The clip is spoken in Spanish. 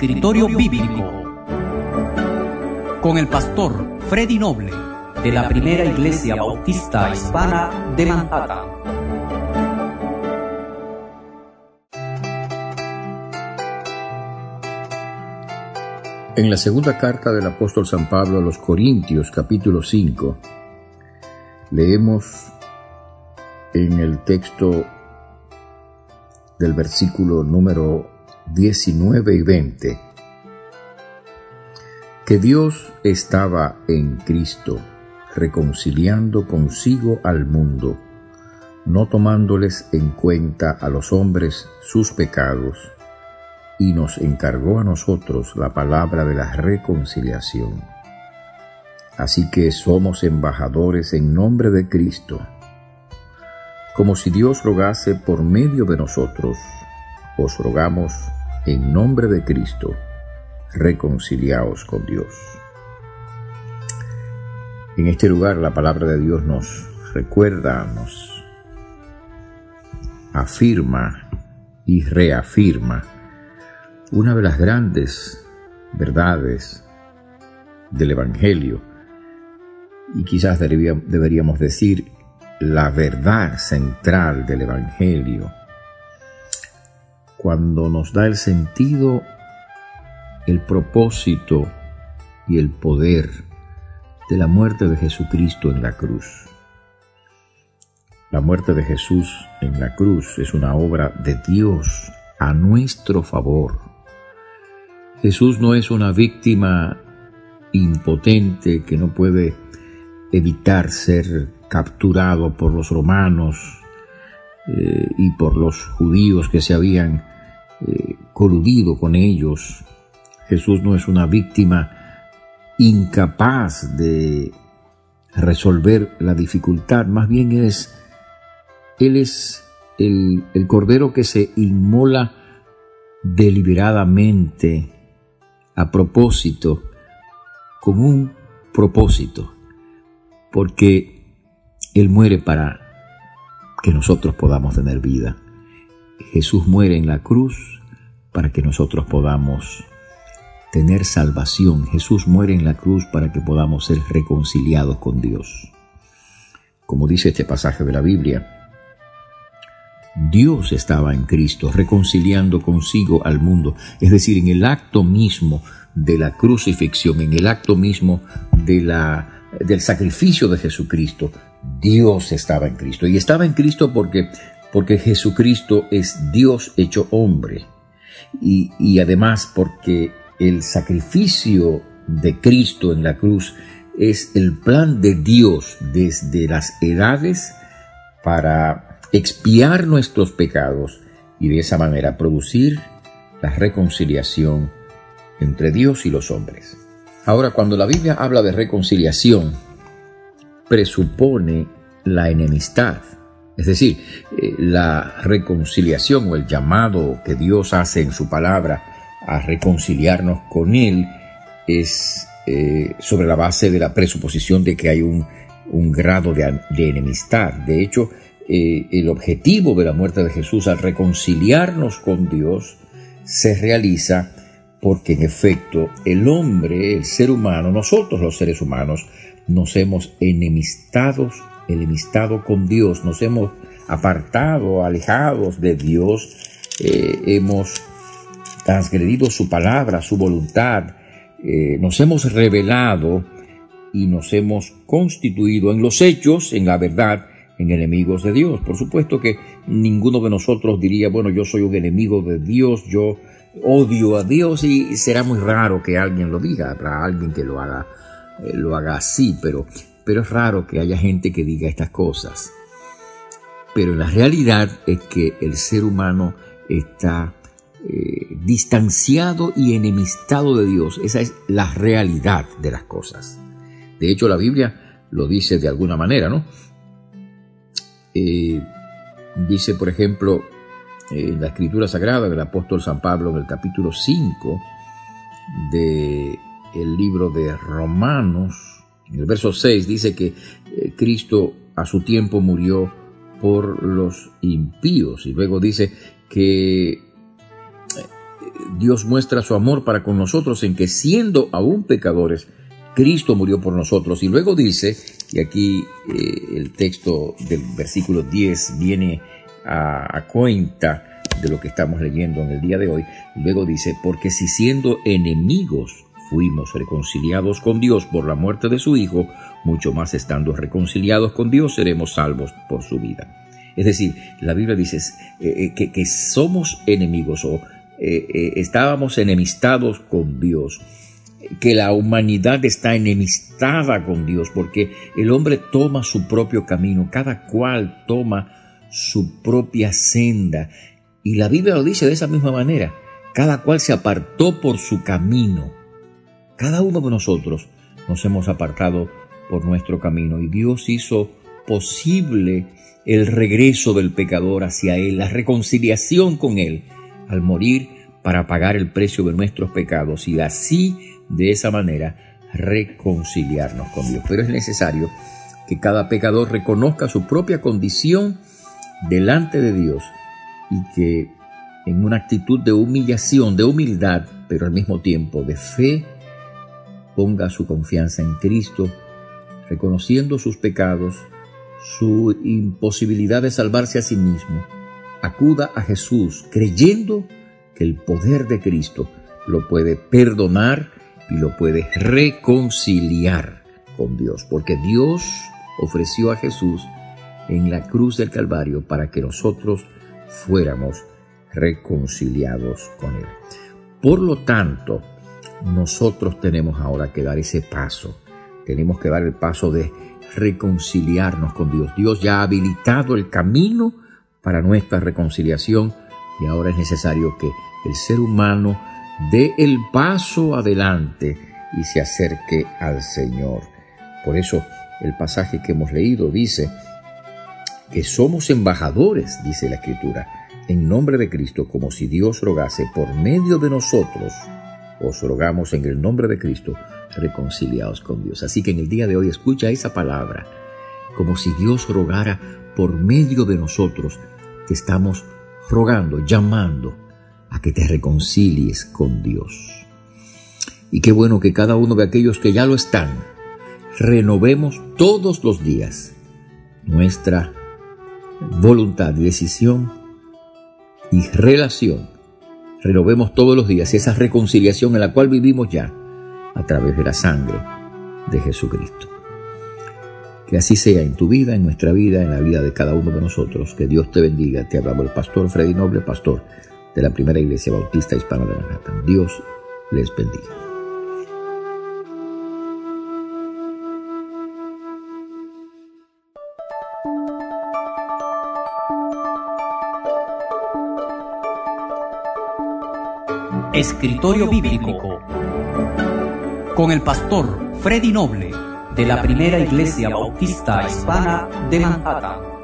Escritorio Bíblico con el pastor Freddy Noble de la Primera Iglesia Bautista Hispana de Manhattan. En la segunda carta del apóstol San Pablo a los Corintios capítulo 5 leemos en el texto del versículo número 19 y 20 que Dios estaba en Cristo, reconciliando consigo al mundo, no tomándoles en cuenta a los hombres sus pecados, y nos encargó a nosotros la palabra de la reconciliación. Así que somos embajadores en nombre de Cristo, como si Dios rogase por medio de nosotros, os rogamos en nombre de Cristo, reconciliaos con Dios. En este lugar la palabra de Dios nos recuerda, nos afirma y reafirma una de las grandes verdades del Evangelio y quizás deberíamos decir la verdad central del Evangelio cuando nos da el sentido, el propósito y el poder de la muerte de Jesucristo en la cruz. La muerte de Jesús en la cruz es una obra de Dios a nuestro favor. Jesús no es una víctima impotente que no puede evitar ser capturado por los romanos eh, y por los judíos que se habían eh, coludido con ellos. Jesús no es una víctima incapaz de resolver la dificultad, más bien es, Él es el, el Cordero que se inmola deliberadamente, a propósito, con un propósito, porque Él muere para que nosotros podamos tener vida. Jesús muere en la cruz para que nosotros podamos tener salvación. Jesús muere en la cruz para que podamos ser reconciliados con Dios. Como dice este pasaje de la Biblia, Dios estaba en Cristo reconciliando consigo al mundo, es decir, en el acto mismo de la crucifixión, en el acto mismo de la, del sacrificio de Jesucristo, Dios estaba en Cristo. Y estaba en Cristo porque porque Jesucristo es Dios hecho hombre y, además porque el sacrificio de Cristo en la cruz es el plan de Dios desde las edades para expiar nuestros pecados y de esa manera producir la reconciliación entre Dios y los hombres. Ahora, cuando la Biblia habla de reconciliación, presupone la enemistad es decir, eh, la reconciliación o el llamado que Dios hace en su palabra a reconciliarnos con Él es eh, sobre la base de la presuposición de que hay un, grado de, enemistad. De hecho, eh, el objetivo de la muerte de Jesús al reconciliarnos con Dios se realiza porque en efecto el hombre, el ser humano, nosotros los seres humanos, nos hemos enemistados enemistado con Dios, nos hemos apartado, alejados de Dios, eh, hemos transgredido su palabra, su voluntad, eh, nos hemos revelado y nos hemos constituido en los hechos, en la verdad, en enemigos de Dios. Por supuesto que ninguno de nosotros diría, bueno, yo soy un enemigo de Dios, yo odio a Dios y será muy raro que alguien lo diga, habrá alguien que lo haga, eh, lo haga así, pero pero es raro que haya gente que diga estas cosas. Pero la realidad es que el ser humano está eh, distanciado y enemistado de Dios. Esa es la realidad de las cosas. De hecho, la Biblia lo dice de alguna manera, ¿no? Eh, dice, por ejemplo, en la escritura sagrada del apóstol San Pablo, en el capítulo 5 del libro de Romanos, en el verso 6 dice que eh, Cristo a su tiempo murió por los impíos. Y luego dice que eh, Dios muestra su amor para con nosotros en que siendo aún pecadores, Cristo murió por nosotros. Y luego dice, y aquí eh, el texto del versículo 10 viene a, cuenta de lo que estamos leyendo en el día de hoy, luego dice, porque si siendo enemigos fuimos reconciliados con Dios por la muerte de su Hijo, mucho más estando reconciliados con Dios seremos salvos por su vida. Es decir, la Biblia dice eh, eh, que, somos enemigos o estábamos enemistados con Dios, que la humanidad está enemistada con Dios porque el hombre toma su propio camino, cada cual toma su propia senda. Y la Biblia lo dice de esa misma manera, cada cual se apartó por su camino. Cada uno de nosotros nos hemos apartado por nuestro camino y Dios hizo posible el regreso del pecador hacia Él, la reconciliación con Él, al morir para pagar el precio de nuestros pecados y así, de esa manera, reconciliarnos con Dios. Pero es necesario que cada pecador reconozca su propia condición delante de Dios y que en una actitud de humillación, de humildad, pero al mismo tiempo de fe, ponga su confianza en Cristo reconociendo sus pecados, su imposibilidad de salvarse a sí mismo, acuda a Jesús creyendo que el poder de Cristo lo puede perdonar y lo puede reconciliar con Dios, porque Dios ofreció a Jesús en la cruz del Calvario para que nosotros fuéramos reconciliados con Él. Por lo tanto, nosotros tenemos ahora que dar ese paso tenemos que dar el paso de reconciliarnos con Dios. Dios ya ha habilitado el camino para nuestra reconciliación y ahora es necesario que el ser humano dé el paso adelante y se acerque al Señor. Por eso el pasaje que hemos leído dice que somos embajadores, dice la Escritura, en nombre de Cristo, como si Dios rogase por medio de nosotros. Os rogamos en el nombre de Cristo reconciliados con Dios. Así que en el día de hoy escucha esa palabra como si Dios rogara por medio de nosotros. Te estamos rogando, llamando a que te reconcilies con Dios. Y qué bueno que cada uno de aquellos que ya lo están, renovemos todos los días nuestra voluntad, decisión y relación. Renovemos todos los días esa reconciliación en la cual vivimos ya a través de la sangre de Jesucristo. Que así sea en tu vida, en nuestra vida, en la vida de cada uno de nosotros. Que Dios te bendiga. Te hablamos el pastor Freddy Noble, pastor de la primera iglesia bautista hispana de Manhattan. Dios les bendiga. Escritorio Bíblico con el pastor Freddy Noble de la Primera Iglesia Bautista Hispana de Manhattan.